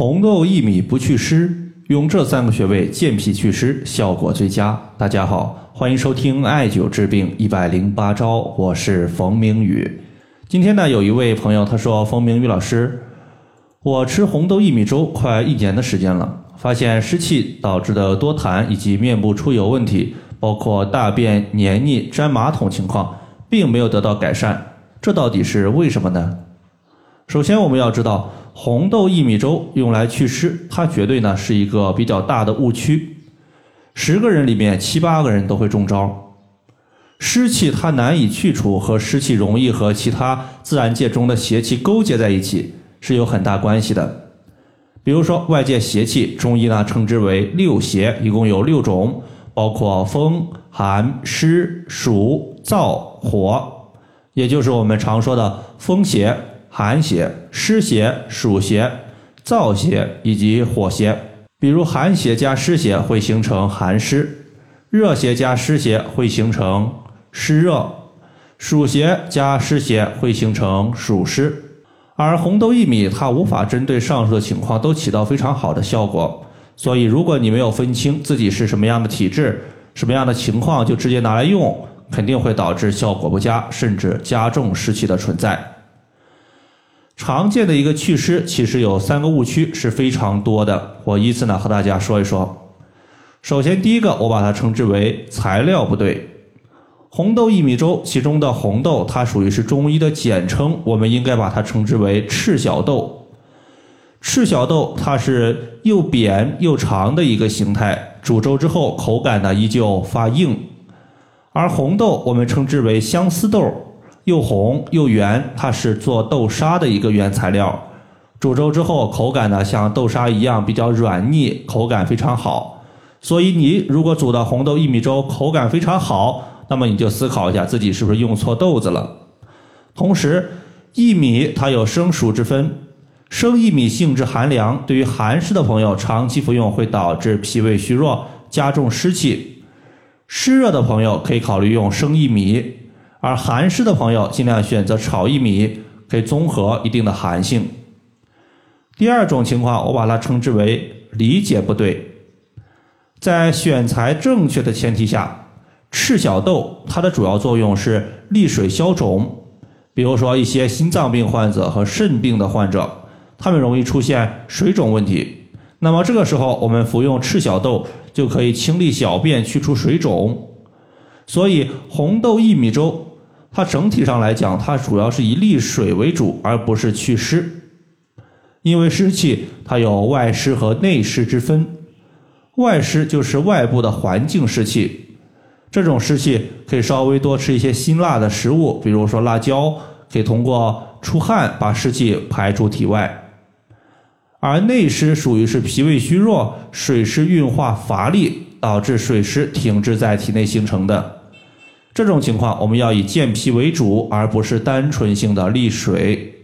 红豆薏米不祛湿，用这三个穴位健脾祛湿，效果最佳。大家好，欢迎收听艾灸治病一百零八招，我是冯明宇。今天呢，有一位朋友他说：“冯明宇老师，我吃红豆薏米粥快一年的时间了，发现湿气导致的多痰以及面部出油问题，包括大便黏腻、粘马桶情况，并没有得到改善，这到底是为什么呢？”首先，我们要知道。红豆薏米粥用来祛湿，它绝对呢是一个比较大的误区。十个人里面七八个人都会中招。湿气它难以去除，和湿气容易和其他自然界中的邪气勾结在一起，是有很大关系的。比如说外界邪气，中医呢称之为六邪，一共有六种，包括风、寒、湿、暑、燥、火，也就是我们常说的风邪。寒邪、湿邪、暑邪、燥邪以及火邪，比如寒邪加湿邪会形成寒湿，热邪加湿邪会形成湿热，暑邪加湿邪会形成暑湿。而红豆薏米它无法针对上述的情况都起到非常好的效果，所以如果你没有分清自己是什么样的体质、什么样的情况，就直接拿来用，肯定会导致效果不佳，甚至加重湿气的存在。常见的一个祛湿，其实有三个误区是非常多的。我依次呢和大家说一说。首先，第一个我把它称之为材料不对。红豆薏米粥其中的红豆，它属于是中医的简称，我们应该把它称之为赤小豆。赤小豆它是又扁又长的一个形态，煮粥之后口感呢依旧发硬。而红豆我们称之为相思豆。又红又圆，它是做豆沙的一个原材料。煮粥之后，口感呢像豆沙一样比较软腻，口感非常好。所以你如果煮的红豆薏米粥口感非常好，那么你就思考一下自己是不是用错豆子了。同时，薏米它有生熟之分，生薏米性质寒凉，对于寒湿的朋友长期服用会导致脾胃虚弱，加重湿气。湿热的朋友可以考虑用生薏米。而寒湿的朋友尽量选择炒薏米，可以综合一定的寒性。第二种情况，我把它称之为理解不对。在选材正确的前提下，赤小豆它的主要作用是利水消肿。比如说一些心脏病患者和肾病的患者，他们容易出现水肿问题。那么这个时候，我们服用赤小豆就可以清利小便，去除水肿。所以红豆薏米粥。它整体上来讲，它主要是以利水为主，而不是祛湿。因为湿气它有外湿和内湿之分，外湿就是外部的环境湿气，这种湿气可以稍微多吃一些辛辣的食物，比如说辣椒，可以通过出汗把湿气排出体外。而内湿属于是脾胃虚弱，水湿运化乏力，导致水湿停滞在体内形成的。这种情况，我们要以健脾为主，而不是单纯性的利水。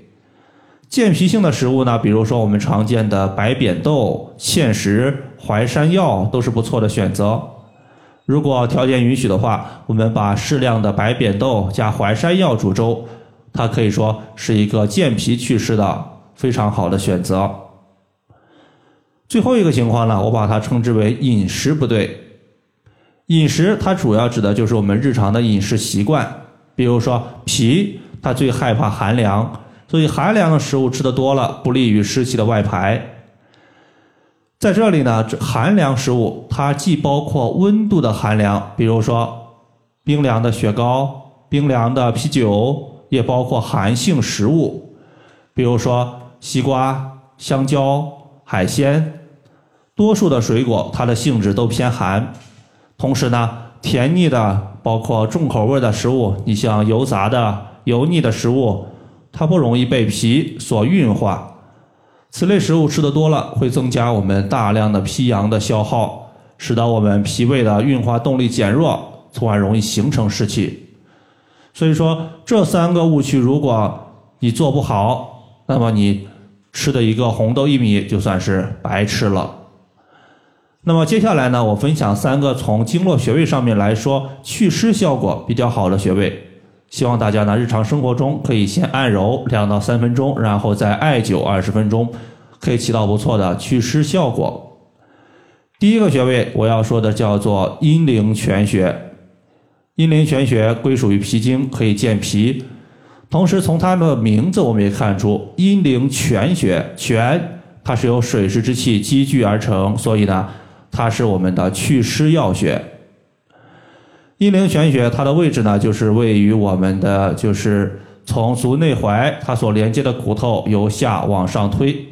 健脾性的食物呢，比如说我们常见的白扁豆、芡实、淮山药都是不错的选择。如果条件允许的话，我们把适量的白扁豆加淮山药煮粥，它可以说是一个健脾祛湿的非常好的选择。最后一个情况呢，我把它称之为饮食不对。饮食它主要指的就是我们日常的饮食习惯，比如说脾它最害怕寒凉，所以寒凉的食物吃的多了，不利于湿气的外排。在这里呢，寒凉食物它既包括温度的寒凉，比如说冰凉的雪糕、冰凉的啤酒，也包括寒性食物，比如说西瓜、香蕉、海鲜，多数的水果它的性质都偏寒。同时呢，甜腻的包括重口味的食物，你像油炸的、油腻的食物，它不容易被脾所运化。此类食物吃的多了，会增加我们大量的脾阳的消耗，使得我们脾胃的运化动力减弱，从而容易形成湿气。所以说，这三个误区，如果你做不好，那么你吃的一个红豆薏米就算是白吃了。那么接下来呢，我分享三个从经络穴位上面来说祛湿效果比较好的穴位，希望大家呢日常生活中可以先按揉两到三分钟，然后再艾灸二十分钟，可以起到不错的祛湿效果。第一个穴位我要说的叫做阴陵泉穴，阴陵泉穴归属于脾经，可以健脾。同时从它的名字我们也看出，阴陵泉穴，泉它是由水湿之气积聚而成，所以呢，它是我们的祛湿要穴。阴陵泉穴它的位置呢，就是位于我们的就是从足内踝它所连接的骨头由下往上推。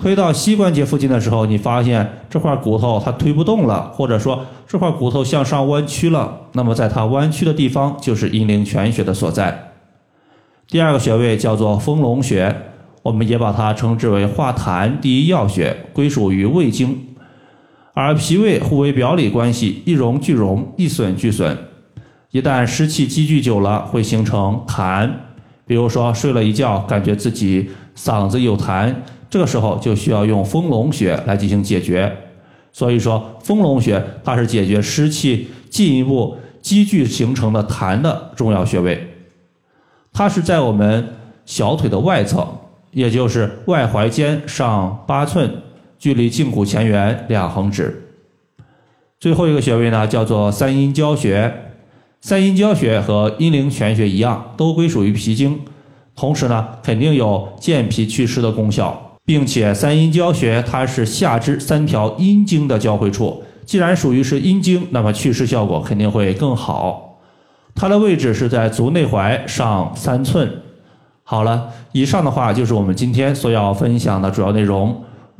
推到膝关节附近的时候，你发现这块骨头它推不动了，或者说这块骨头向上弯曲了，那么在它弯曲的地方就是阴陵泉穴的所在。第二个穴位叫做丰隆穴，我们也把它称之为化痰第一要穴，归属于胃经。而脾胃互为表里关系，一荣俱荣，一损俱损。一旦湿气积聚久了，会形成痰。比如说睡了一觉，感觉自己嗓子有痰。这个时候就需要用丰隆穴来进行解决，所以说丰隆穴它是解决湿气进一步积聚形成的痰的重要穴位。它是在我们小腿的外侧，也就是外踝尖上八寸，距离胫骨前缘两横指。最后一个穴位呢，叫做三阴交穴。三阴交穴和阴陵泉穴一样，都归属于脾经，同时呢，肯定有健脾祛湿的功效。并且三阴交穴它是下肢三条阴经的交汇处，既然属于是阴经，那么祛湿效果肯定会更好。它的位置是在足内踝上三寸。好了，以上的话就是我们今天所要分享的主要内容。